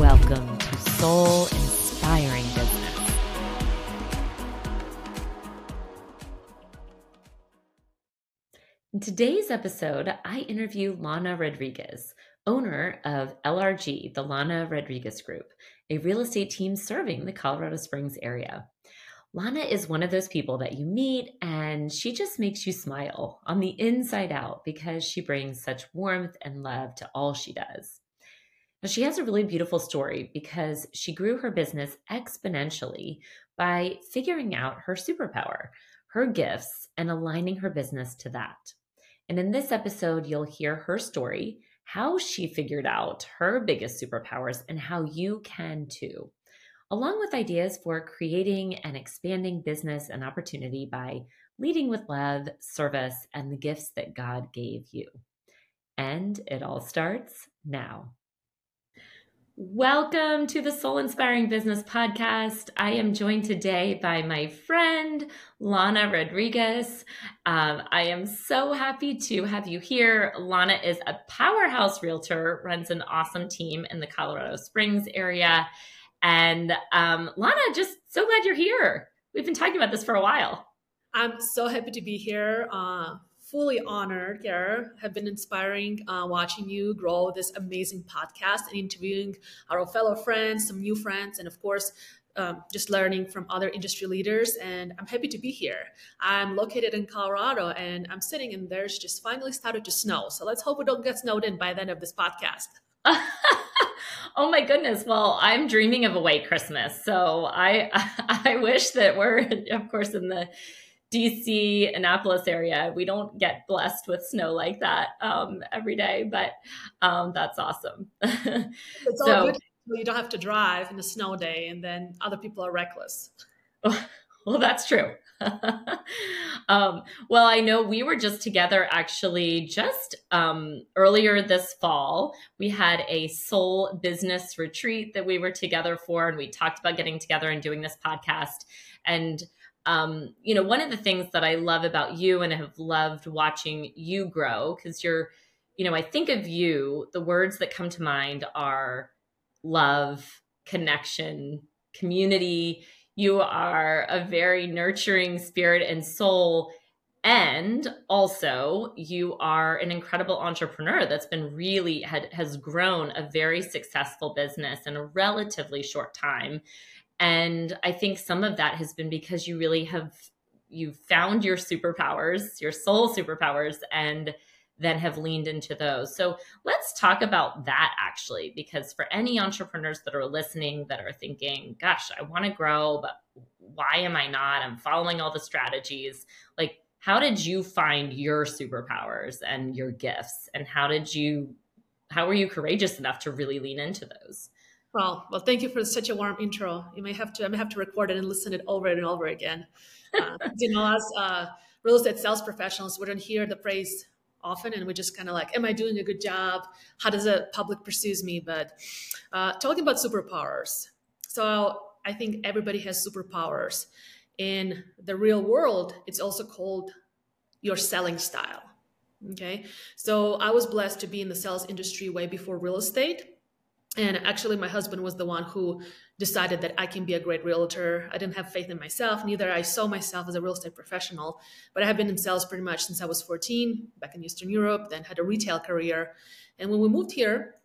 Welcome to Soul Inspiring Business. In today's episode, I interview Lana Rodriguez, owner of LRG, the Lana Rodriguez Group, a real estate team serving the Colorado Springs area. Lana is one of those people that you meet and she just makes you smile on the inside out because she brings such warmth and love to all she does. Now, she has a really beautiful story because she grew her business exponentially by figuring out her superpower, her gifts, and aligning her business to that. And in this episode, you'll hear her story, how she figured out her biggest superpowers, and how you can too along with ideas for creating and expanding business and opportunity by leading with love, service, and the gifts that God gave you. And it all starts now. Welcome to the Soul Inspiring Business Podcast. I am joined today by my friend, Lana Rodriguez. Um, I am so happy to have you here. Lana is a powerhouse realtor, runs an awesome team in the Colorado Springs area, and um, Lana, just so glad you're here. We've been talking about this for a while. I'm so happy to be here. Uh, fully honored here. Have been inspiring uh, watching you grow this amazing podcast and interviewing our fellow friends, some new friends, and of course, um, just learning from other industry leaders. And I'm happy to be here. I'm located in Colorado and I'm sitting and there's just finally started to snow. So let's hope we don't get snowed in by the end of this podcast. oh my goodness. Well, I'm dreaming of a white Christmas. So I I wish that we're of course in the DC Annapolis area. We don't get blessed with snow like that um, every day, but um, that's awesome. it's so, all good. You don't have to drive in a snow day, and then other people are reckless. Well, that's true. um, well, I know we were just together actually just um, earlier this fall. We had a soul business retreat that we were together for, and we talked about getting together and doing this podcast. And, um, you know, one of the things that I love about you and have loved watching you grow, because you're, you know, I think of you, the words that come to mind are love, connection, community you are a very nurturing spirit and soul. And also, you are an incredible entrepreneur that's been really had, has grown a very successful business in a relatively short time. And I think some of that has been because you really have you found your superpowers, your soul superpowers, and then have leaned into those. So let's talk about that actually, because for any entrepreneurs that are listening that are thinking, gosh, I want to grow, but why am I not? I'm following all the strategies. Like, how did you find your superpowers and your gifts? And how did you, how were you courageous enough to really lean into those? Well, well, thank you for such a warm intro. You may have to, I may have to record it and listen it over and over again. Uh, you know, as uh, real estate sales professionals, we don't hear the phrase often and we just kind of like am i doing a good job? How does the public perceives me? But uh, talking about superpowers so i think everybody has superpowers. In the real world it's also called your selling style okay? So i was blessed to be in the sales industry way before real estate and actually my husband was the one who decided that I can be a great realtor. I didn't have faith in myself, neither I saw myself as a real estate professional, but I have been in sales pretty much since I was 14, back in Eastern Europe, then had a retail career. And when we moved here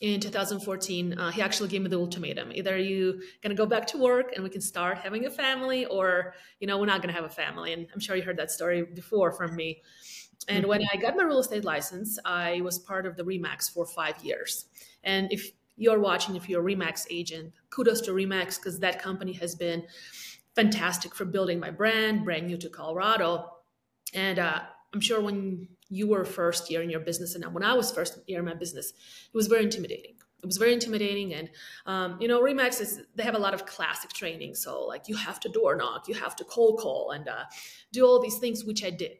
in 2014, uh, he actually gave me the ultimatum. Either you going to go back to work and we can start having a family or, you know, we're not going to have a family. And I'm sure you heard that story before from me. And when I got my real estate license, I was part of the REMAX for five years. And if you're watching, if you're a Remax agent, kudos to Remax because that company has been fantastic for building my brand, brand new to Colorado. And uh, I'm sure when you were first year in your business and when I was first year in my business, it was very intimidating. it was very intimidating and um, you know remax is they have a lot of classic training so like you have to door knock you have to cold call and uh, do all these things which i did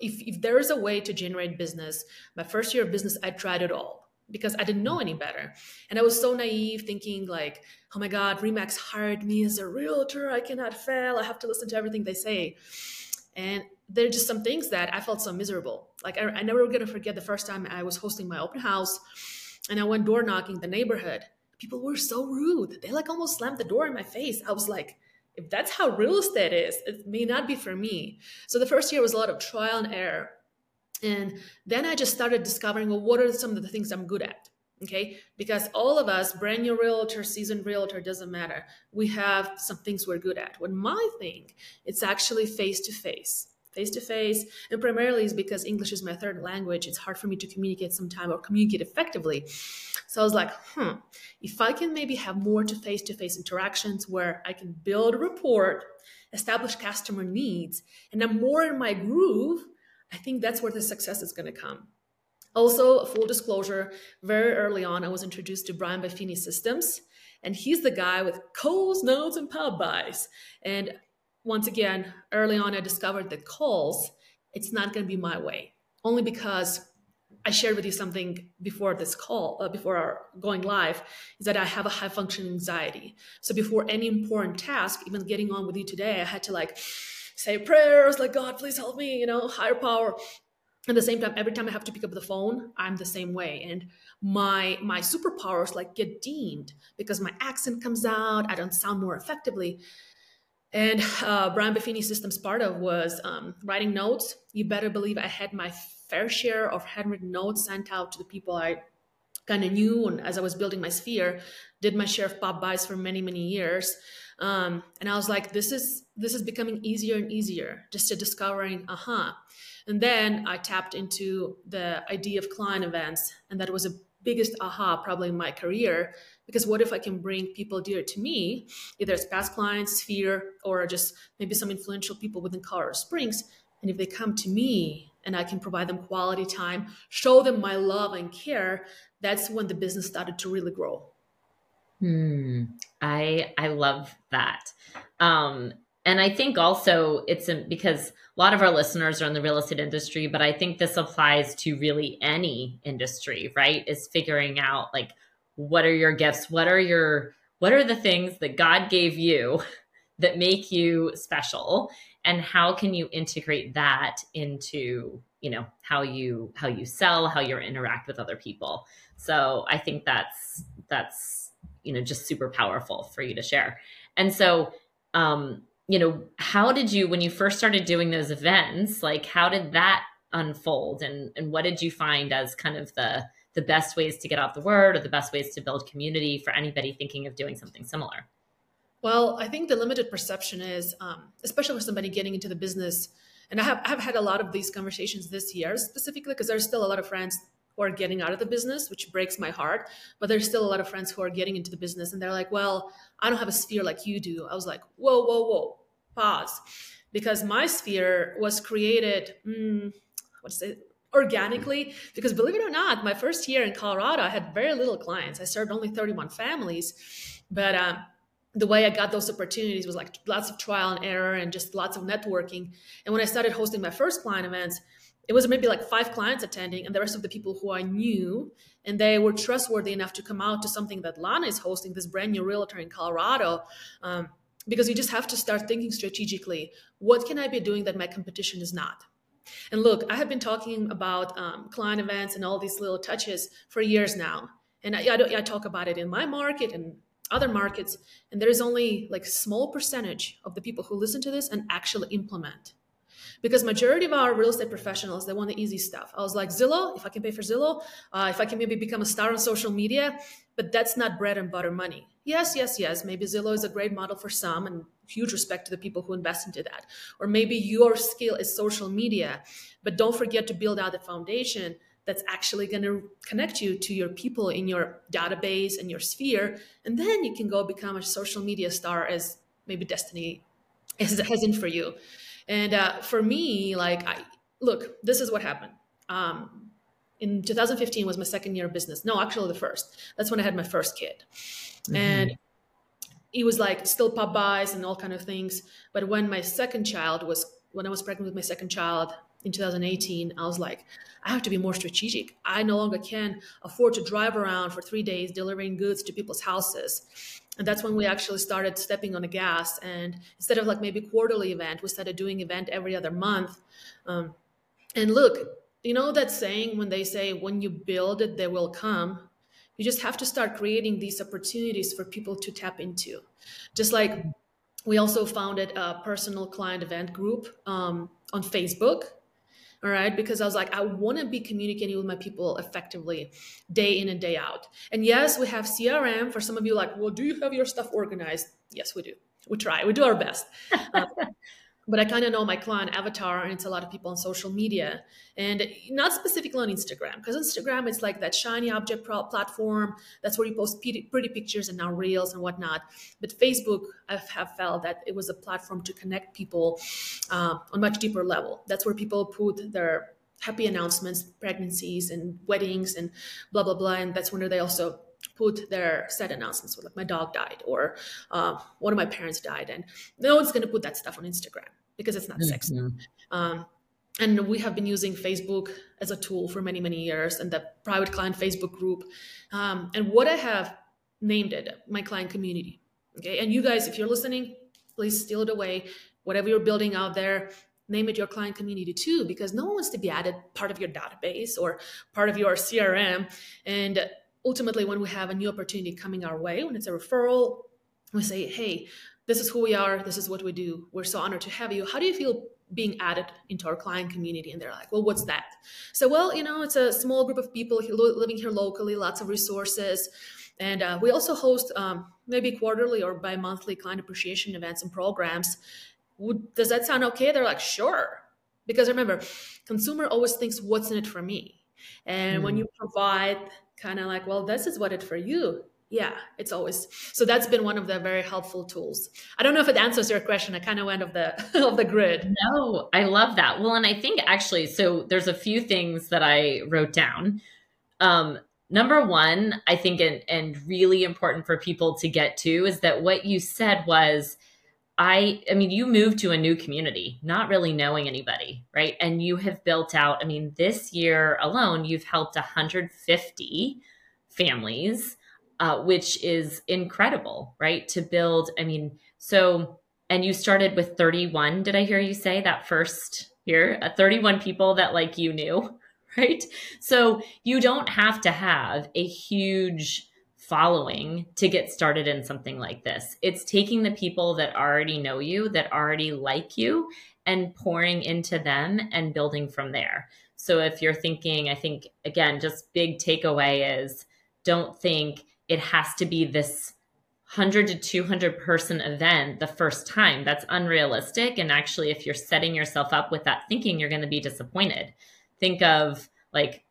if, if there is a way to generate business my first year of business i tried it all because i didn't know any better and i was so naive thinking like oh my god remax hired me as a realtor i cannot fail i have to listen to everything they say and there are just some things that i felt so miserable like i, I never going to forget the first time i was hosting my open house and I went door knocking the neighborhood. People were so rude. They like almost slammed the door in my face. I was like, if that's how real estate is, it may not be for me. So the first year was a lot of trial and error. And then I just started discovering, well, what are some of the things I'm good at? Okay. Because all of us, brand new realtor, seasoned realtor, doesn't matter. We have some things we're good at. What my thing, it's actually face to face face to face and primarily is because english is my third language it's hard for me to communicate sometimes or communicate effectively so i was like hmm if i can maybe have more to face to face interactions where i can build rapport establish customer needs and i'm more in my groove i think that's where the success is going to come also full disclosure very early on i was introduced to brian buffini systems and he's the guy with calls, notes, and pop-bys. And once again, early on, I discovered that calls, it's not going to be my way, only because I shared with you something before this call, uh, before our going live, is that I have a high functioning anxiety. So before any important task, even getting on with you today, I had to like say prayers, like God, please help me, you know, higher power. At the same time, every time I have to pick up the phone, I'm the same way, and my my superpowers like get deemed because my accent comes out. I don't sound more effectively. And uh, Brian Buffini Systems part of was um, writing notes. You better believe I had my fair share of handwritten notes sent out to the people I kind of knew. And as I was building my sphere, did my share of pop-bys for many, many years. Um, and I was like, this is this is becoming easier and easier, just to discovering, uh-huh. And then I tapped into the idea of client events, and that was the biggest aha probably in my career because what if I can bring people dear to me, either as past clients, Sphere, or just maybe some influential people within Colorado Springs, and if they come to me and I can provide them quality time, show them my love and care, that's when the business started to really grow. Hmm. I I love that. Um, and I think also it's because a lot of our listeners are in the real estate industry, but I think this applies to really any industry, right? Is figuring out like what are your gifts what are your what are the things that god gave you that make you special and how can you integrate that into you know how you how you sell how you interact with other people so i think that's that's you know just super powerful for you to share and so um you know how did you when you first started doing those events like how did that unfold and and what did you find as kind of the the best ways to get out the word or the best ways to build community for anybody thinking of doing something similar? Well, I think the limited perception is, um, especially for somebody getting into the business, and I have, I've had a lot of these conversations this year specifically because there's still a lot of friends who are getting out of the business, which breaks my heart. But there's still a lot of friends who are getting into the business and they're like, well, I don't have a sphere like you do. I was like, whoa, whoa, whoa, pause. Because my sphere was created, mm, what's it, organically because believe it or not my first year in colorado i had very little clients i served only 31 families but um, the way i got those opportunities was like lots of trial and error and just lots of networking and when i started hosting my first client events it was maybe like five clients attending and the rest of the people who i knew and they were trustworthy enough to come out to something that lana is hosting this brand new realtor in colorado um, because you just have to start thinking strategically what can i be doing that my competition is not and look, I have been talking about um, client events and all these little touches for years now. And I, I, I talk about it in my market and other markets. And there is only like a small percentage of the people who listen to this and actually implement. Because majority of our real estate professionals, they want the easy stuff. I was like, Zillow, if I can pay for Zillow, uh, if I can maybe become a star on social media, but that's not bread and butter money. Yes, yes, yes. Maybe Zillow is a great model for some, and huge respect to the people who invest into that. Or maybe your skill is social media, but don't forget to build out the foundation that's actually going to connect you to your people in your database and your sphere. And then you can go become a social media star as maybe destiny has, in for you. And uh, for me, like, I look, this is what happened. Um, in 2015 was my second year of business. No, actually the first. That's when I had my first kid. Mm-hmm. And it was like still buys and all kind of things. But when my second child was when I was pregnant with my second child in 2018, I was like, I have to be more strategic. I no longer can afford to drive around for three days delivering goods to people's houses. And that's when we actually started stepping on the gas. And instead of like maybe quarterly event, we started doing event every other month. Um, and look, you know that saying when they say when you build it they will come you just have to start creating these opportunities for people to tap into just like we also founded a personal client event group um, on facebook all right? Because i was like i want to be communicating with my people effectively day in and day out. And yes we have crm for some of you like well do you have your stuff organized? Yes we do. We try. We do our best. Uh, but I kind of know my client avatar and it's a lot of people on social media and not specifically on Instagram because Instagram is like that shiny object platform. That's where you post pretty pictures and now reels and whatnot. But Facebook, I have felt that it was a platform to connect people uh, on much deeper level. That's where people put their happy announcements, pregnancies and weddings and blah, blah, blah. And that's when they also put their sad announcements like my dog died or uh, one of my parents died and no one's going to put that stuff on instagram because it's not mm-hmm. sexy. Um, and we have been using facebook as a tool for many many years and the private client facebook group. Um, and what i have named it my client community okay? And you guys if you're listening please steal it away. Whatever you're building out there name it your client community too because no one wants to be added part of your database or part of your crm and ultimately when we have a new opportunity coming our way when it's a referral we say hey this is who we are. This is what we do. We're so honored to have you. How do you feel being added into our client community? And they're like well what's that? So well you know it's a small group of people living here locally lots of resources. And uh, we also host um, maybe quarterly or bi-monthly client appreciation events and programs. Would, does that sound okay? They're like sure. Because remember consumer always thinks what's in it for me? And mm. when you provide kind of like, well, this is what it for you. Yeah, it's always so. That's been one of the very helpful tools. I don't know if it answers your question. I kind of went of the of the grid. No, I love that. Well, and I think actually, so there's a few things that I wrote down. Um, number one, I think, and, and really important for people to get to is that what you said was I I mean you moved to a new community not really knowing anybody right? And you have built out I mean this year alone you've helped 150 families uh, which is incredible right? To build I mean so and you started with 31 did I hear you say that first year? Uh, 31 people that like you knew right? So you don't have to have a huge following to get started in something like this. It's taking the people that already know you, that already like you, and pouring into them and building from there. So if you're thinking, I think, again, just big takeaway is don't think it has to be this 100 to 200 person event the first time. That's unrealistic. And actually, if you're setting yourself up with that thinking, you're going to be disappointed. Think of like,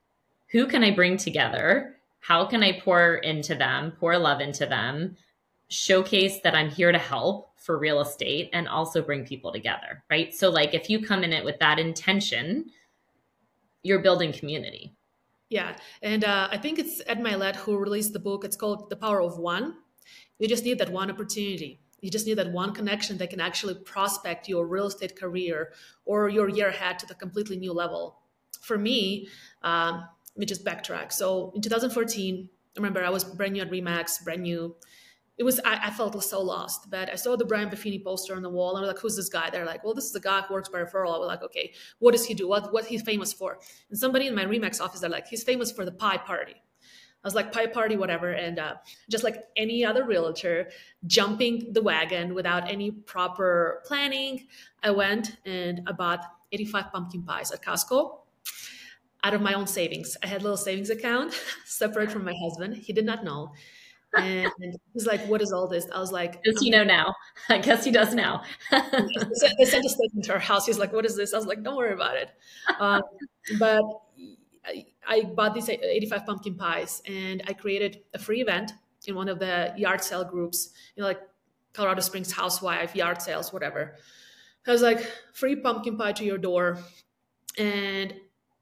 who can I bring together how can I pour into them, pour love into them, showcase that I'm here to help for real estate and also bring people together, right? So, like, if you come in it with that intention, you're building community. Yeah. And uh, I think it's Ed Mylett who released the book. It's called The Power of One. You just need that one opportunity. You just need that one connection that can actually prospect your real estate career or your year ahead to the completely new level. For me, um, let me just backtrack. So in 2014, I remember I was brand new at Remax, brand new. It was I, I felt so lost, but I saw the Brian Buffini poster on the wall. And I was like, "Who's this guy?" They're like, "Well, this is a guy who works by referral." I was like, "Okay, what does he do? What what he's famous for?" And somebody in my Remax office, they're like, "He's famous for the pie party." I was like, pie party, whatever. And uh, just like any other realtor, jumping the wagon without any proper planning, I went and I bought 85 pumpkin pies at Costco out of my own savings. I had a little savings account separate from my husband. He did not know. And he's like, What is all this? I was like, Does he know now? I guess he does now. they sent a statement to our house. He's like, What is this? I was like, Don't worry about it. Um, but I, I bought these 85 pumpkin pies and I created a free event in one of the yard sale groups, you know, like Colorado Springs housewife, yard sales, whatever. I was like, free pumpkin pie to your door. And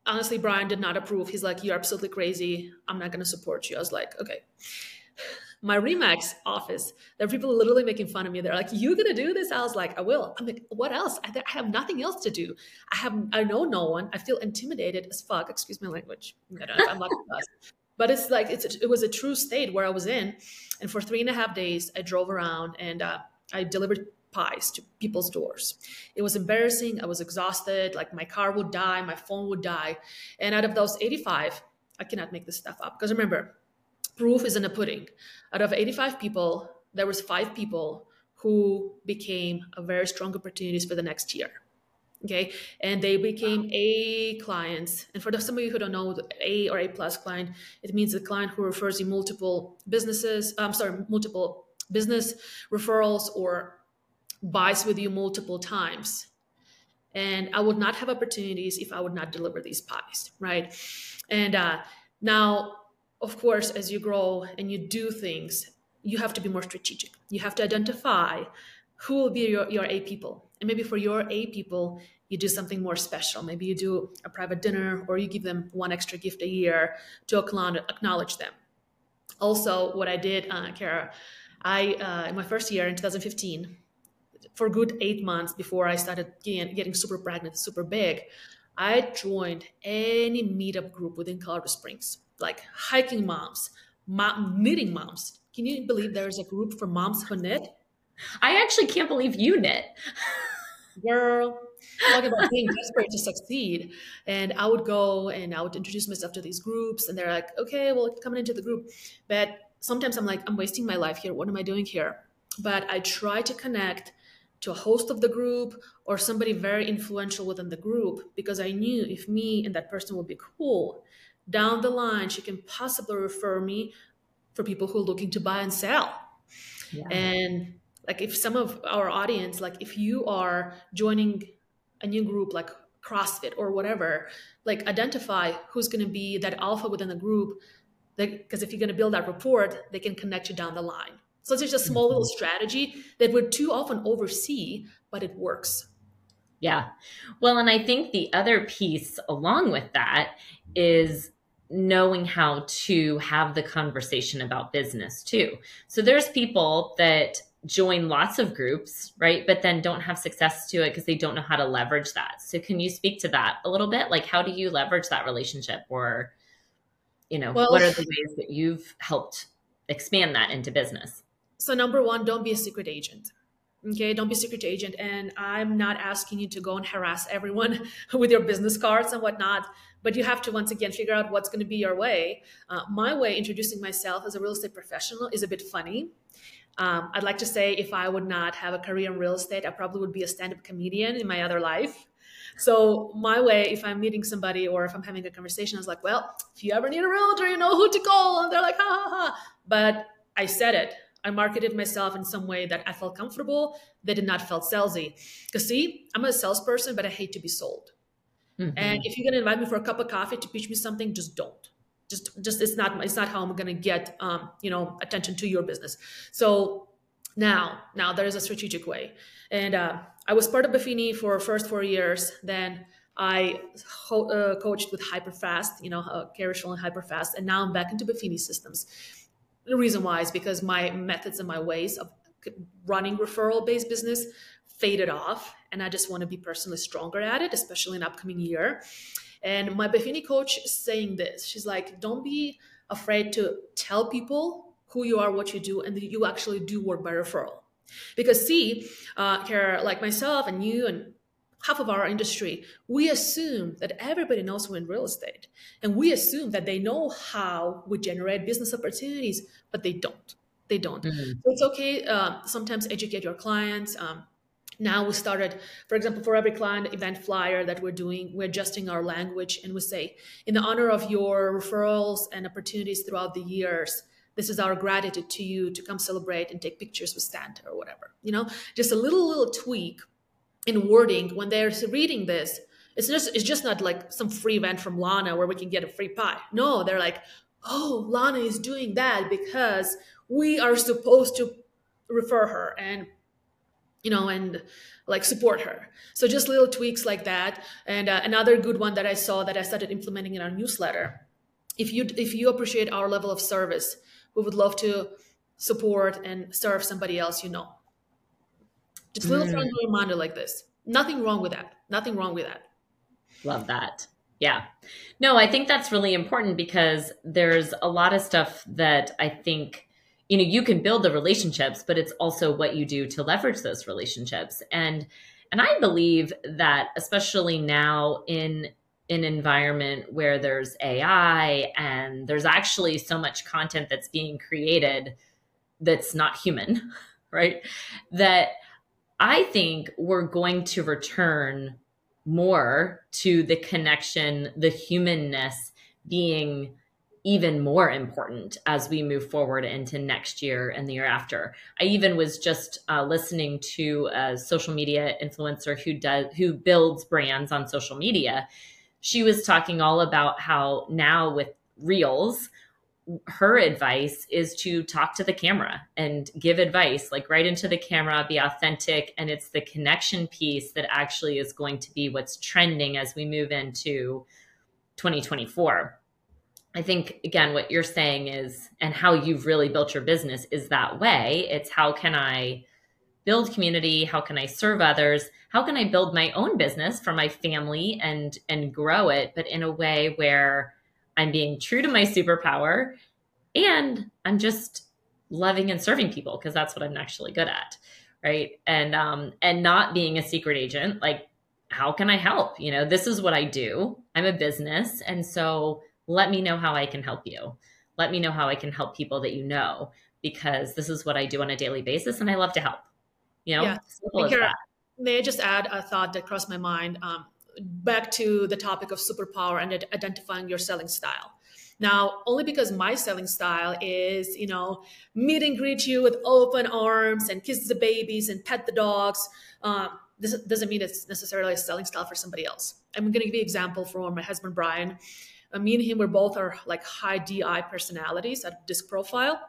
honestly, Brian did not approve. He's like, You're absolutely crazy. I'm not going to support you. I was like, Okay. My Remax office, there are people literally making fun of me. They're like, "You're gonna do this?" I was like, "I will." I'm like, "What else? I, I have nothing else to do. I have, I know no one. I feel intimidated as fuck. Excuse my language. I don't know if I'm lucky but it's like it's a, it was a true state where I was in, and for three and a half days I drove around and uh, I delivered pies to people's doors. It was embarrassing. I was exhausted. Like my car would die, my phone would die. And out of those 85, I cannot make this stuff up because remember, proof is in the pudding. Out of 85 people, there was five people who became a very strong opportunities for the next year. Okay, and they became A clients. And for some of you who don't know, A or A plus client, it means the client who refers you multiple businesses. I'm sorry, multiple business referrals or buys with you multiple times. And I would not have opportunities if I would not deliver these pies, right? And uh, now, of course, as you grow and you do things, you have to be more strategic. You have to identify who will be your, your A people. And maybe for your A people, you do something more special. Maybe you do a private dinner or you give them one extra gift a year to acknowledge them. Also, what I did, uh, Kara, I, uh, in my first year in 2015, for good eight months before I started getting, getting super pregnant, super big, I joined any meetup group within Colorado Springs, like hiking moms, mom, knitting moms. Can you believe there's a group for moms who knit? I actually can't believe you knit. Girl, talking about being desperate to succeed. And I would go and I would introduce myself to these groups, and they're like, okay, well, coming into the group. But sometimes I'm like, I'm wasting my life here. What am I doing here? But I try to connect to a host of the group or somebody very influential within the group because I knew if me and that person would be cool, down the line, she can possibly refer me for people who are looking to buy and sell. Yeah. And like if some of our audience, like if you are joining a new group like CrossFit or whatever, like identify who's going to be that alpha within the group. Because if you're going to build that report, they can connect you down the line. So it's just a small little strategy that we're too often oversee, but it works. Yeah. Well, and I think the other piece along with that is knowing how to have the conversation about business too. So there's people that join lots of groups, right? But then don't have success to it because they don't know how to leverage that. So can you speak to that a little bit? Like how do you leverage that relationship or you know, well, what are the ways that you've helped expand that into business? So number one, don't be a secret agent. Okay, don't be a secret agent. And I'm not asking you to go and harass everyone with your business cards and whatnot, but you have to once again figure out what's going to be your way. Uh, my way, introducing myself as a real estate professional, is a bit funny. Um, I'd like to say if I would not have a career in real estate, I probably would be a stand up comedian in my other life. So my way, if I'm meeting somebody or if I'm having a conversation, I was like, well, if you ever need a realtor, you know who to call. And they're like, ha ha ha. But I said it. I marketed myself in some way that I felt comfortable, that did not felt salesy. Because see, I'm a salesperson, but I hate to be sold. Mm-hmm. And if you're gonna invite me for a cup of coffee to pitch me something, just don't. Just, just it's not it's not how I'm gonna get um, you know attention to your business. So now, now there is a strategic way, and uh, I was part of Buffini for first four years. Then I ho- uh, coached with Hyperfast, you know, uh, Carrie and Hyperfast, and now I'm back into Buffini systems the reason why is because my methods and my ways of running referral based business faded off and i just want to be personally stronger at it especially in upcoming year. And my Buffini coach is saying this. She's like don't be afraid to tell people who you are what you do and that you actually do work by referral. Because see uh, here like myself and you and half of our industry, we assume that everybody knows we're in real estate. And we assume that they know how we generate business opportunities, but they don't. They don't. Mm-hmm. So it's okay. Uh, sometimes educate your clients. Um, now we started, for example, for every client event flyer that we're doing, we're adjusting our language and we say, in the honor of your referrals and opportunities throughout the years, this is our gratitude to you to come celebrate and take pictures with Santa or whatever. You know, just a little little tweak in wording when they're reading this it's just it's just not like some free event from lana where we can get a free pie no they're like oh lana is doing that because we are supposed to refer her and you know, and like support her. So just little tweaks like that. And uh, another good one that I saw that I started implementing in our newsletter. If you if you appreciate our level of service, we would love to support and serve somebody else you know. Just little mm. friendly reminder like this. Nothing wrong with that. Nothing wrong with that. Love that. Yeah. No, I think that's really important because there's a lot of stuff that I think you know you can build the relationships but it's also what you do to leverage those relationships and and i believe that especially now in an environment where there's ai and there's actually so much content that's being created that's not human right that i think we're going to return more to the connection the humanness being even more important as we move forward into next year and the year after. I even was just uh, listening to a social media influencer who does who builds brands on social media. She was talking all about how now with reels her advice is to talk to the camera and give advice like right into the camera be authentic and it's the connection piece that actually is going to be what's trending as we move into 2024 I think again what you're saying is and how you've really built your business is that way. It's how can I build community, how can I serve others? How can I build my own business for my family and and grow it but in a way where I'm being true to my superpower and I'm just loving and serving people because that's what I'm actually good at, right? And um and not being a secret agent like how can I help? You know, this is what I do. I'm a business and so let me know how I can help you. Let me know how I can help people that you know because this is what I do on a daily basis and I love to help. You know, yeah. may I just add a thought that crossed my mind? Um, back to the topic of superpower and identifying your selling style. Now, only because my selling style is, you know, meet and greet you with open arms and kiss the babies and pet the dogs, um, this doesn't mean it's necessarily a selling style for somebody else. I'm going to give you an example from my husband, Brian. Uh, me and him, we're both are like high DI personalities at disc profile.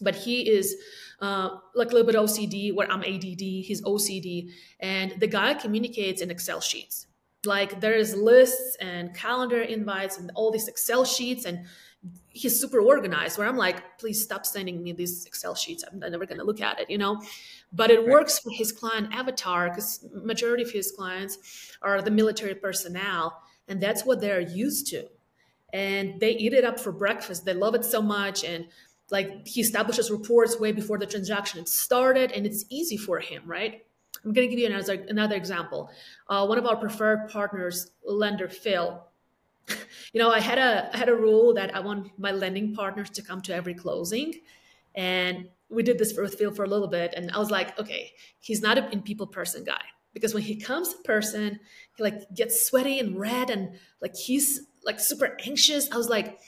But he is uh, like a little bit OCD, where I'm ADD, he's OCD. And the guy communicates in Excel sheets. Like there is lists and calendar invites and all these Excel sheets and he's super organized where i'm like please stop sending me these excel sheets i'm never going to look at it you know but it right. works for his client avatar because majority of his clients are the military personnel and that's what they're used to and they eat it up for breakfast. They love it so much. And like he establishes reports way before the transaction started, and it's easy for him, right? I'm going to give you another another example. Uh, one of our preferred partners, lender Phil. you know, I had a I had a rule that I want my lending partners to come to every closing, and we did this with Phil for a little bit, and I was like, okay, he's not an in people person guy because when he comes in person, he like gets sweaty and red, and like he's like super anxious. I was like,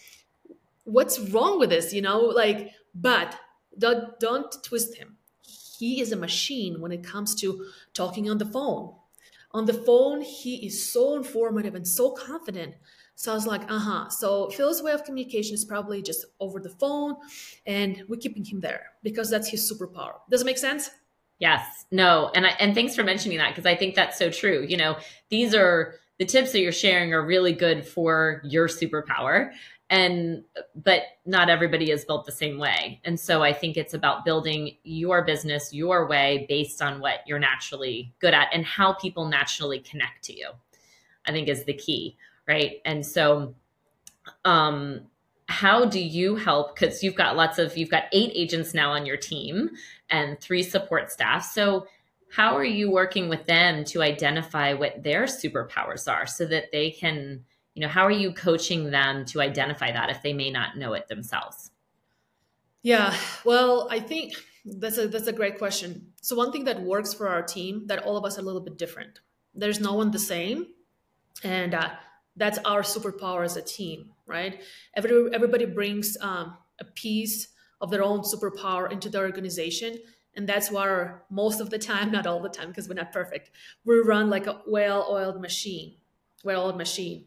what's wrong with this? You know, like, but don't, don't twist him. He is a machine when it comes to talking on the phone. On the phone, he is so informative and so confident. So I was like, uh huh. So Phil's way of communication is probably just over the phone, and we're keeping him there because that's his superpower. Does it make sense? Yes. No. And I, and thanks for mentioning that because I think that's so true. You know, these are the tips that you're sharing are really good for your superpower and but not everybody is built the same way. And so i think it's about building your business your way based on what you're naturally good at and how people naturally connect to you i think is the key right? And so um how do you help? Because you've got lots of you've got eight agents now on your team and three support staff. So how are you working with them to identify what their superpowers are so that they can you know how are you coaching them to identify that if they may not know it themselves? Yeah well i think that's a that's a great question. So one thing that works for our team that all of us are a little bit different. There's no one the same and uh, that's our superpower as a team right? Every, everybody brings um, a piece of their own superpower into the organization and that's why most of the time, not all the time, because we're not perfect, we run like a well-oiled machine, well-oiled machine.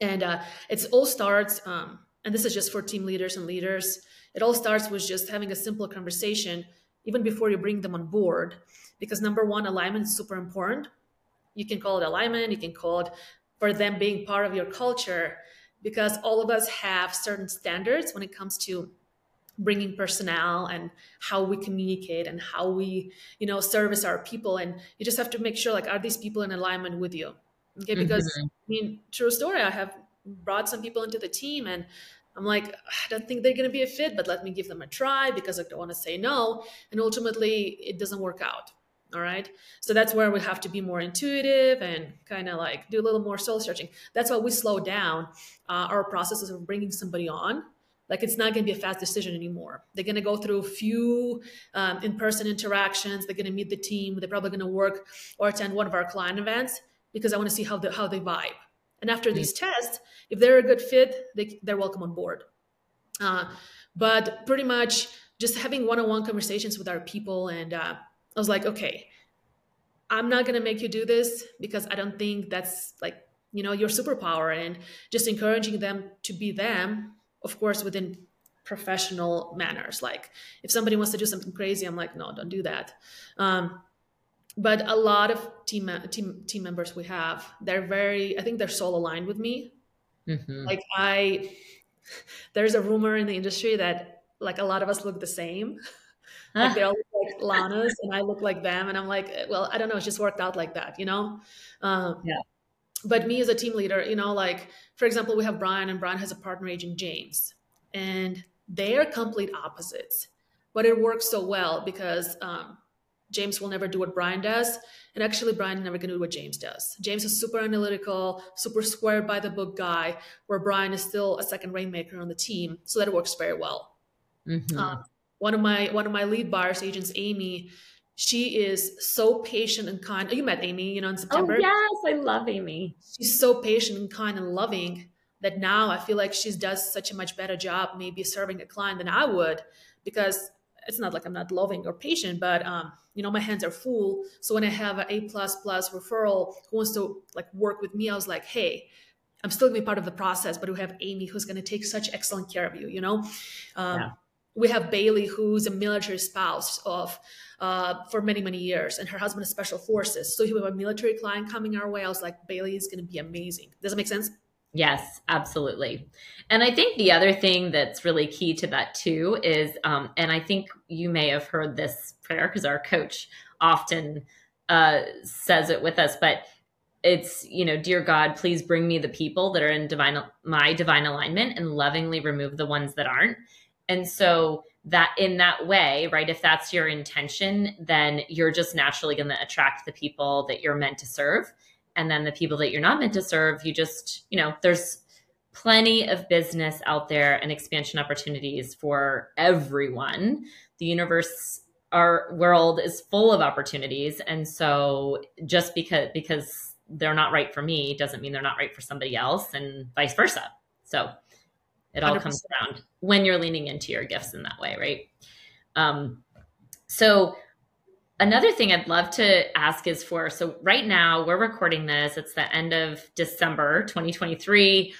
And uh, it all starts, um, and this is just for team leaders and leaders. It all starts with just having a simple conversation even before you bring them on board. Because number one alignment is super important. You can call it alignment. You can call it for them being part of your culture. Because all of us have certain standards when it comes to bringing personnel and how we communicate and how we you know service our people. And you just have to make sure like are these people in alignment with you okay because mm-hmm. i mean true story i have brought some people into the team and i'm like i don't think they're going to be a fit but let me give them a try because i don't want to say no. And ultimately it doesn't work out all right so that's where we have to be more intuitive and kind of like do a little more soul searching. That's why we slow down uh, our processes of bringing somebody on. Like it's not going to be a fast decision anymore. They're going to go through a few um, in-person interactions they're going to meet the team they're probably going to work or attend one of our client events because i want to see how, the, how they vibe. And after mm-hmm. these tests if they're a good fit they, they're welcome on board. Uh, but pretty much just having one-on-one conversations with our people and uh, i was like okay i'm not going to make you do this because i don't think that's like you know your superpower. And just encouraging them to be them of course within professional manners. Like if somebody wants to do something crazy i'm like no don't do that. Um, but a lot of team team team members we have they're very i think they're soul aligned with me. Mm-hmm. like i there's a rumor in the industry that like a lot of us look the same. Like they all look like lanas and i look like them and i'm like well i don't know it's just worked out like that you know? Um, yeah. but me as a team leader, you know, like for example, we have Brian and Brian has a partner agent, James, and they are complete opposites. But it works so well because um, James will never do what Brian does. And actually, Brian is never going to do what James does. James is super analytical, super squared by the book guy, where Brian is still a second rainmaker on the team. So that works very well. Mm-hmm. Um, one of my one of my lead buyers agents, Amy, she is so patient and kind. Oh, you met Amy, you know, in September. Oh, yes, I love Amy. She's so patient and kind and loving that now I feel like she does such a much better job maybe serving a client than I would because it's not like I'm not loving or patient, but um, you know, my hands are full. So when I have an A plus plus referral who wants to like work with me, I was like, hey, I'm still gonna be part of the process, but we have Amy who's gonna take such excellent care of you, you know? Um, yeah. We have Bailey, who's a military spouse of uh, for many, many years. And her husband is special forces. So we have a military client coming our way. I was like, Bailey is going to be amazing. Does that make sense? Yes, absolutely. And I think the other thing that's really key to that too is, um, and I think you may have heard this prayer because our coach often uh, says it with us, but it's you know dear god please bring me the people that are in divine my divine alignment and lovingly remove the ones that aren't and so that in that way, right? If that's your intention, then you're just naturally going to attract the people that you're meant to serve. And then the people that you're not meant to serve, you just, you know, there's plenty of business out there and expansion opportunities for everyone. The universe our world is full of opportunities and so just because because they're not right for me doesn't mean they're not right for somebody else and vice versa. So it all 100%. comes around when you're leaning into your gifts in that way, right? Um, so another thing I'd love to ask is for so right now we're recording this. It's the end of December 2023.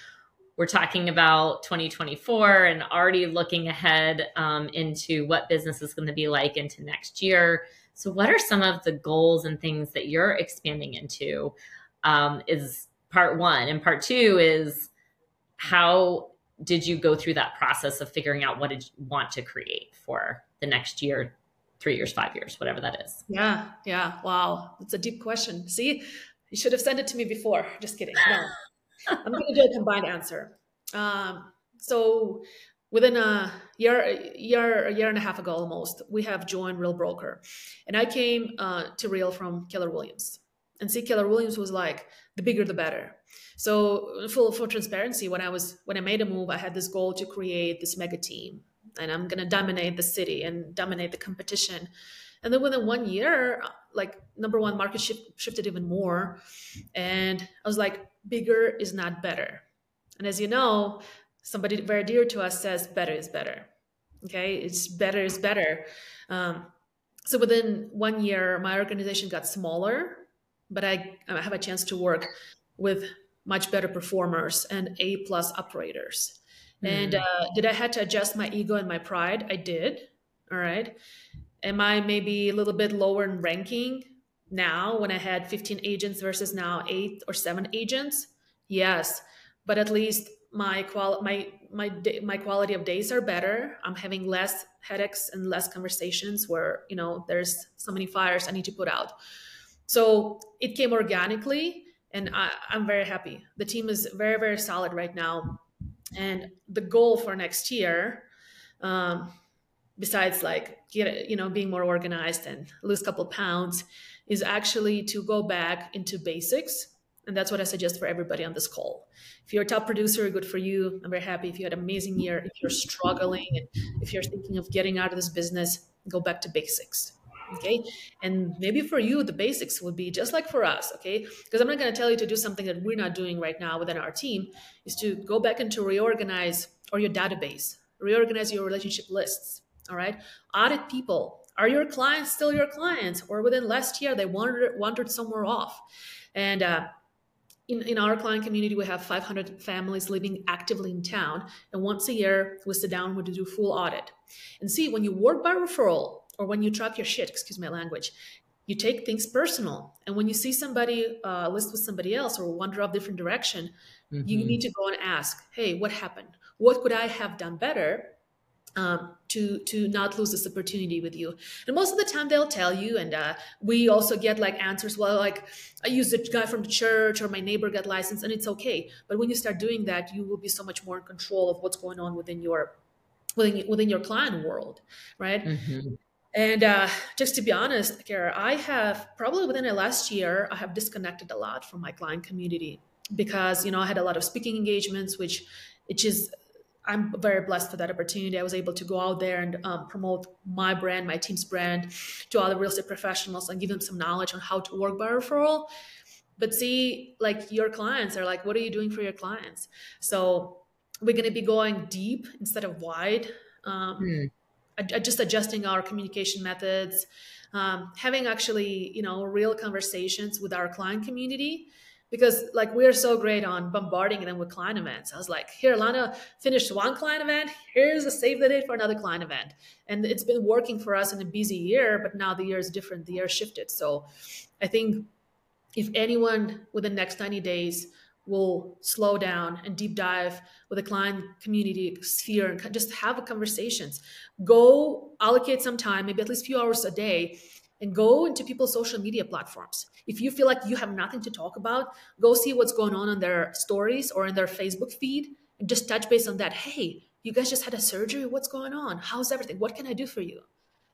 We're talking about 2024 and already looking ahead um, into what business is going to be like into next year. So, what are some of the goals and things that you're expanding into? Um, is part one, and part two is how did you go through that process of figuring out what did you want to create for the next year three years five years whatever that is. Yeah yeah wow that's a deep question. See you should have sent it to me before. Just kidding no. I'm going to do a combined answer. Um, so within a year year a year and a half ago almost we have joined real broker. And i came uh, to real from keller williams. And see keller williams was like the bigger the better. So full for transparency, when I was when I made a move, I had this goal to create this mega team, and I'm gonna dominate the city and dominate the competition. And then within one year, like number one, market shift, shifted even more, and I was like, bigger is not better. And as you know, somebody very dear to us says, better is better. Okay, it's better is better. Um, so within one year, my organization got smaller, but I, I have a chance to work with much better performers and A plus operators. Mm. And uh, did I had to adjust my ego and my pride? I did. All right. am I maybe a little bit lower in ranking now when I had 15 agents versus now eight or seven agents? Yes, but at least my qual my my my quality of days are better. I'm having less headaches and less conversations where you know there's so many fires I need to put out. So it came organically, and I, I'm very happy. The team is very very solid right now, and the goal for next year. Um, besides like get you know being more organized and lose a couple pounds is actually to go back into basics. And that's what i suggest for everybody on this call. If you're a top producer good for you. I'm very happy. If you had an amazing year if you're struggling and if you're thinking of getting out of this business go back to basics okay and maybe for you the basics would be just like for us okay because i'm not going to tell you to do something that we're not doing right now within our team is to go back and to reorganize or your database reorganize your relationship lists all right. Audit people. Are your clients still your clients? Or within last year, they wandered, wandered somewhere off? And uh, in, in our client community, we have 500 families living actively in town. And once a year, we sit down, we do full audit. And see, when you work by referral or when you track your shit, excuse my language, you take things personal. And when you see somebody uh, list with somebody else or wander off different direction, mm-hmm. you need to go and ask, hey, what happened? What could I have done better? um, to to not lose this opportunity with you and most of the time they'll tell you and uh, we also get like answers well like i use a guy from the church or my neighbor got licensed and it's okay but when you start doing that you will be so much more in control of what's going on within your within, within your client world right mm-hmm. And uh, just to be honest Kara, i have probably within the last year i have disconnected a lot from my client community because you know i had a lot of speaking engagements which which is I'm very blessed for that opportunity. I was able to go out there and um, promote my brand, my team's brand to other real estate professionals and give them some knowledge on how to work by referral. But see, like your clients are like, what are you doing for your clients? So we're going to be going deep instead of wide. Um, mm. Just adjusting our communication methods, um, having actually, you know, real conversations with our client community because like we're so great on bombarding them with client events. I was like, here, Lana finished one client event. Here's a save the date for another client event. And it's been working for us in a busy year, but now the year is different. The year shifted. So I think if anyone within the next 90 days will slow down and deep dive with a client community sphere and just have conversations, go allocate some time, maybe at least a few hours a day and go into people's social media platforms. If you feel like you have nothing to talk about, go see what's going on on their stories or in their Facebook feed and just touch base on that. Hey, you guys just had a surgery. What's going on? How's everything? What can I do for you?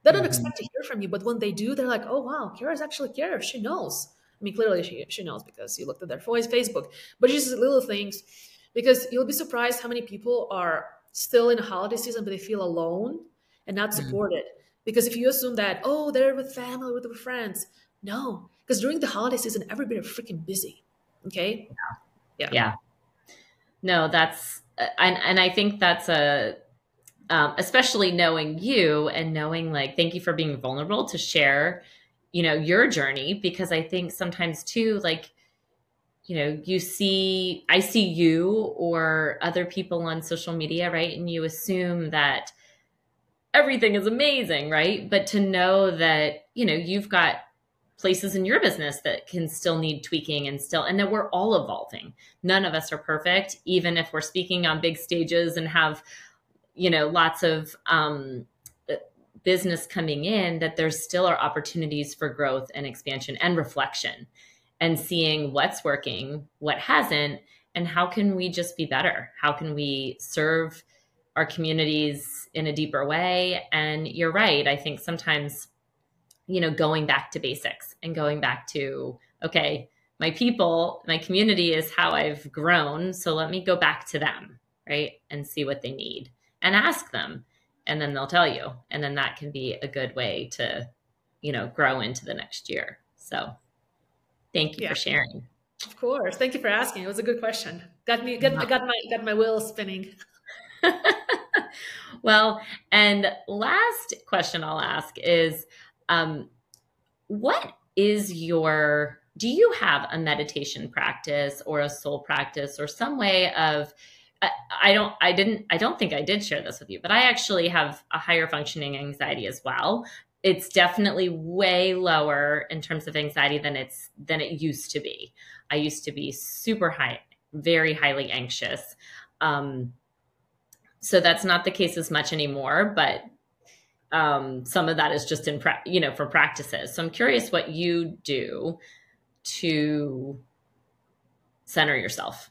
They don't mm-hmm. expect to hear from you, but when they do, they're like, oh, wow, Kara's actually cares. She knows. I mean, clearly she, she knows because you looked at their voice, Facebook, but just little things because you'll be surprised how many people are still in a holiday season, but they feel alone and not mm-hmm. supported. Mm-hmm because if you assume that, oh, they're with family, with their friends, no, because during the holiday season, everybody freaking busy. Okay. Yeah. Yeah. yeah. No, that's, uh, and, and I think that's a, um, especially knowing you and knowing like, thank you for being vulnerable to share, you know, your journey, because I think sometimes too, like, you know, you see, I see you or other people on social media, right? And you assume that, everything is amazing, right? But to know that, you know, you've got places in your business that can still need tweaking and still and that we're all evolving. None of us are perfect, even if we're speaking on big stages and have, you know, lots of um business coming in that there still are opportunities for growth and expansion and reflection and seeing what's working, what hasn't, and how can we just be better? How can we serve our communities in a deeper way. And you're right. I think sometimes, you know, going back to basics and going back to, okay, my people, my community is how I've grown. So let me go back to them, right? And see what they need and ask them. And then they'll tell you. And then that can be a good way to, you know, grow into the next year. So thank you yeah. for sharing. Of course. Thank you for asking. It was a good question. Got me, got, got my, got my wheels spinning. well, and last question I'll ask is um, what is your do you have a meditation practice or a soul practice or some way of I, don't I didn't I don't think I did share this with you, but I actually have a higher functioning anxiety as well. it's definitely way lower in terms of anxiety than it's than it used to be. I used to be super high, very highly anxious. Um, so that's not the case as much anymore, but um, some of that is just in pra- you know for practices. So I'm curious what you do to center yourself.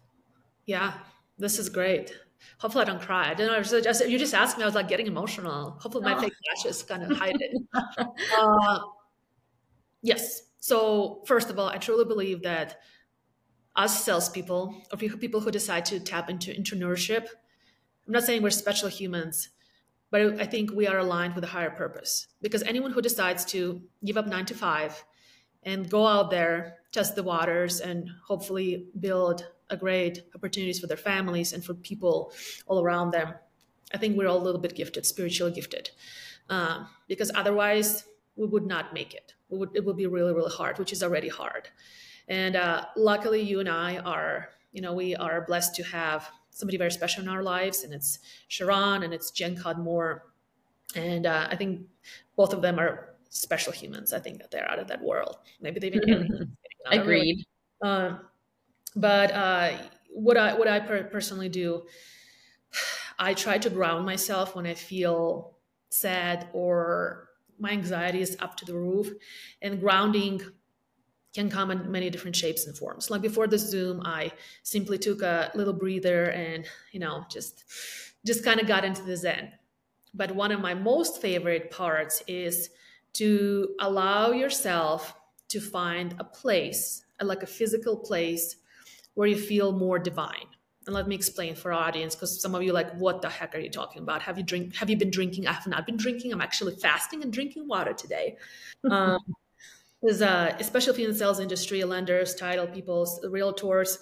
Yeah, this is great. Hopefully, I don't cry. I don't know. Just, you just asked me. I was like getting emotional. Hopefully, my oh. fake lashes kind of hide it. uh, yes. So, first of all, I truly believe that us salespeople or people who decide to tap into entrepreneurship, I'm not saying we're special humans, but I think we are aligned with a higher purpose. Because anyone who decides to give up nine to five and go out there, test the waters, and hopefully build a great opportunities for their families and for people all around them. I think we're all a little bit gifted, spiritually gifted, um, because otherwise we would not make it. Would, it would be really, really hard, which is already hard. And uh, luckily, you and I are, you know, we are blessed to have somebody very special in our lives, and it's Sharon and it's Jen Cudmore. And uh, I think both of them are special humans. I think that they're out of that world. Maybe they've been agreed. Um, but uh, what I what I per- personally do, I try to ground myself when I feel sad or my anxiety is up to the roof, and grounding can come in many different shapes and forms. Like before the Zoom, I simply took a little breather and you know just just kind of got into the Zen. But one of my most favorite parts is to allow yourself to find a place, like a physical place where you feel more divine. And let me explain for our audience, because some of you like, what the heck are you talking about? Have you drink? Have you been drinking? I have not been drinking. I'm actually fasting and drinking water today. Um, is uh, especially in the sales industry, lenders, title people, realtors,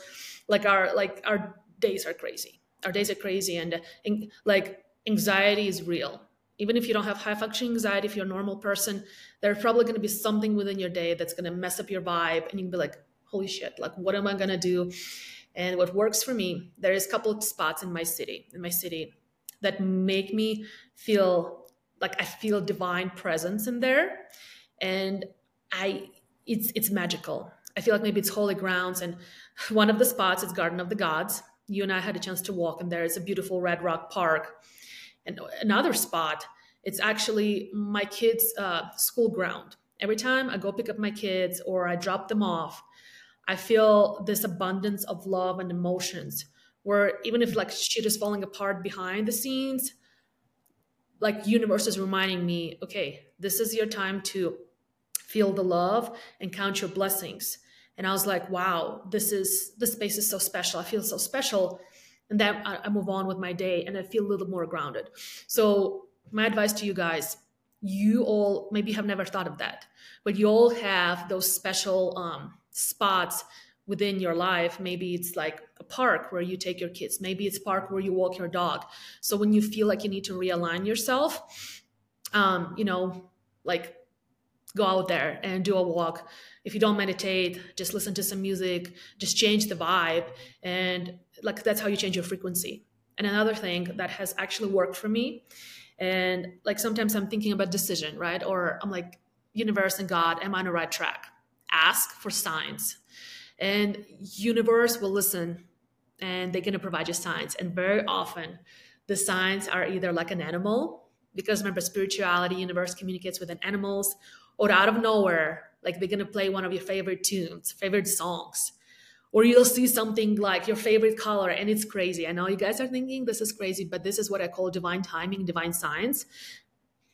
like our like our days are crazy. Our days are crazy, and, and like anxiety is real. Even if you don't have high functioning anxiety, if you're a normal person, there's probably going to be something within your day that's going to mess up your vibe, and you can be like, "Holy shit! Like, what am I to do?" And what works for me, there is a couple of spots in my city, in my city, that make me feel like I feel divine presence in there, and I it's it's magical. I feel like maybe it's holy grounds, and one of the spots is Garden of the Gods. You and I had a chance to walk in there. It's a beautiful Red Rock Park. And another spot, it's actually my kids' uh, school ground. Every time I go pick up my kids or I drop them off, I feel this abundance of love and emotions. Where even if like shit is falling apart behind the scenes, like universe is reminding me, okay, this is your time to feel the love and count your blessings. And I was like, wow, this is this space is so special. I feel so special. And then I, I move on with my day and I feel a little more grounded. So my advice to you guys, you all maybe have never thought of that, but you all have those special um, spots within your life maybe it's like a park where you take your kids maybe it's park where you walk your dog so when you feel like you need to realign yourself um, you know like go out there and do a walk. If you don't meditate, just listen to some music, just change the vibe. And like that's how you change your frequency. And another thing that has actually worked for me, and like sometimes I'm thinking about decision, right? Or I'm like, universe and God, am I on the right track? Ask for signs. And universe will listen and they're gonna provide you signs. And very often the signs are either like an animal, because remember spirituality, universe communicates with animals, or out of nowhere, like they're gonna play one of your favorite tunes, favorite songs, or you'll see something like your favorite color and it's crazy. I know you guys are thinking this is crazy, but this is what I call divine timing, divine science.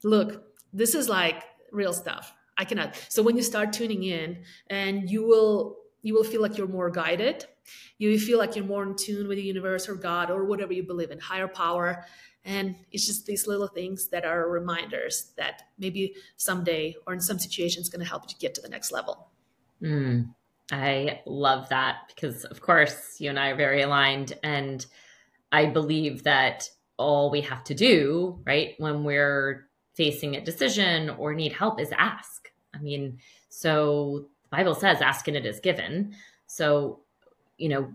Look, this is like real stuff. I cannot. So when you start tuning in and you will you will feel like you're more guided. You feel like you're more in tune with the universe or God or whatever you believe in, higher power. And it's just these little things that are reminders that maybe someday or in some situations going to help you get to the next level. Mm, I love that because, of course, you and I are very aligned. And I believe that all we have to do, right, when we're facing a decision or need help is ask. I mean, so the Bible says, ask and it is given. So, you know,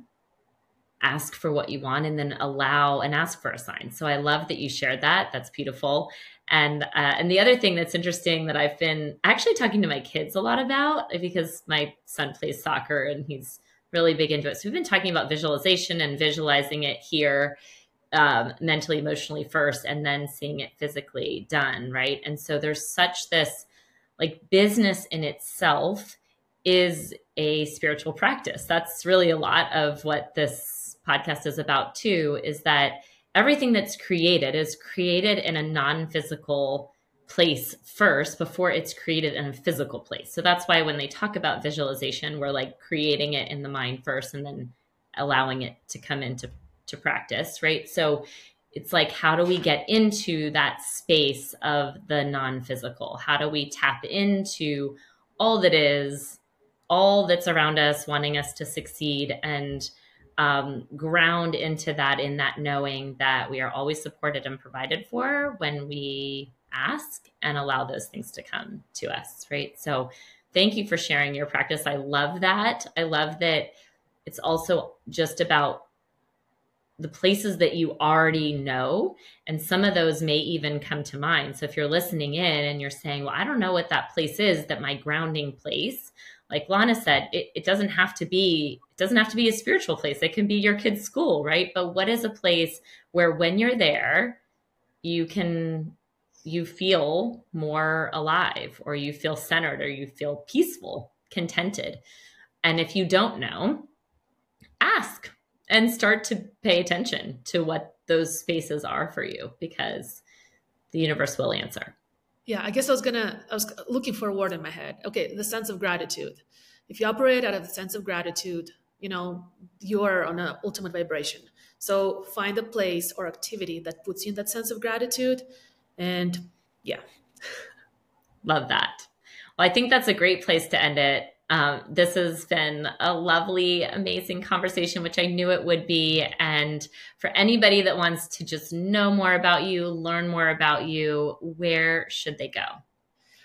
ask for what you want and then allow and ask for a sign. So I love that you shared that. That's beautiful. And uh, and the other thing that's interesting that I've been actually talking to my kids a lot about because my son plays soccer and he's really big into it. So we've been talking about visualization and visualizing it here um, mentally, emotionally first, and then seeing it physically done, right? And so there's such this like business in itself is a spiritual practice. That's really a lot of what this podcast is about too, is that everything that's created is created in a non-physical place first before it's created in a physical place. So that's why when they talk about visualization, we're like creating it in the mind first and then allowing it to come into to practice, right? So it's like how do we get into that space of the non-physical? How do we tap into all that is, all that's around us, wanting us to succeed and um, ground into that in that knowing that we are always supported and provided for when we ask and allow those things to come to us, right? So thank you for sharing your practice. I love that. I love that it's also just about the places that you already know. And some of those may even come to mind. So if you're listening in and you're saying, well, I don't know what that place is, that my grounding place, like Lana said, it, it doesn't have to be, it doesn't have to be a spiritual place. It can be your kid's school, right? But what is a place where when you're there, you can you feel more alive or you feel centered or you feel peaceful, contented. And if you don't know, ask and start to pay attention to what those spaces are for you because the universe will answer. Yeah, I guess I was gonna, I was looking for a word in my head. Okay, the sense of gratitude. If you operate out of the sense of gratitude, you know, you're on an ultimate vibration. So find a place or activity that puts you in that sense of gratitude. And yeah. Love that. Well, I think that's a great place to end it. Um, this has been a lovely, amazing conversation, which I knew it would be. And for anybody that wants to just know more about you, learn more about you, where should they go?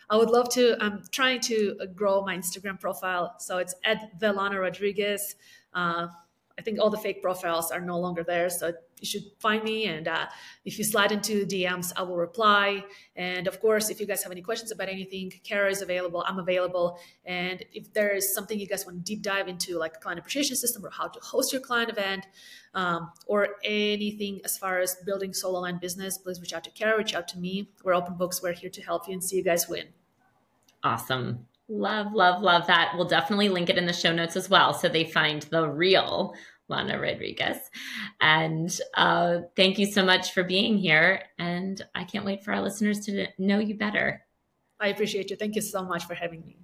I would love to. I'm trying to grow my Instagram profile. So it's at the Lana Rodriguez. Uh, I think all the fake profiles are no longer there. So you should find me. And uh, if you slide into DMs, I will reply. And of course, if you guys have any questions about anything, Kara is available. I'm available. And if there is something you guys want to deep dive into, like client appreciation system or how to host your client event, um, or anything as far as building solo line business, please reach out to Kara, reach out to me. We're open books. We're here to help you and see you guys win. Awesome. Love, love, love that. We'll definitely link it in the show notes as well so they find the real Lana Rodriguez. And uh, thank you so much for being here. And I can't wait for our listeners to know you better. I appreciate you. Thank you so much for having me.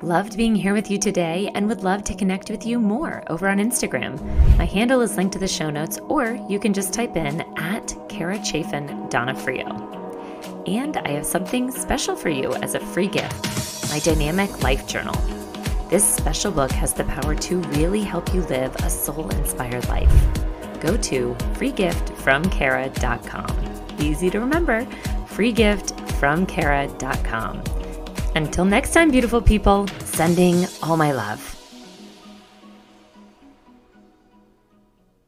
Loved being here with you today and would love to connect with you more over on Instagram. My handle is linked to the show notes, or you can just type in at Kara Chafin Donofrio. And I have something special for you as a free gift my dynamic life journal. This special book has the power to really help you live a soul inspired life. Go to freegiftfromkara.com. Easy to remember freegiftfromkara.com. Until next time, beautiful people, sending all my love.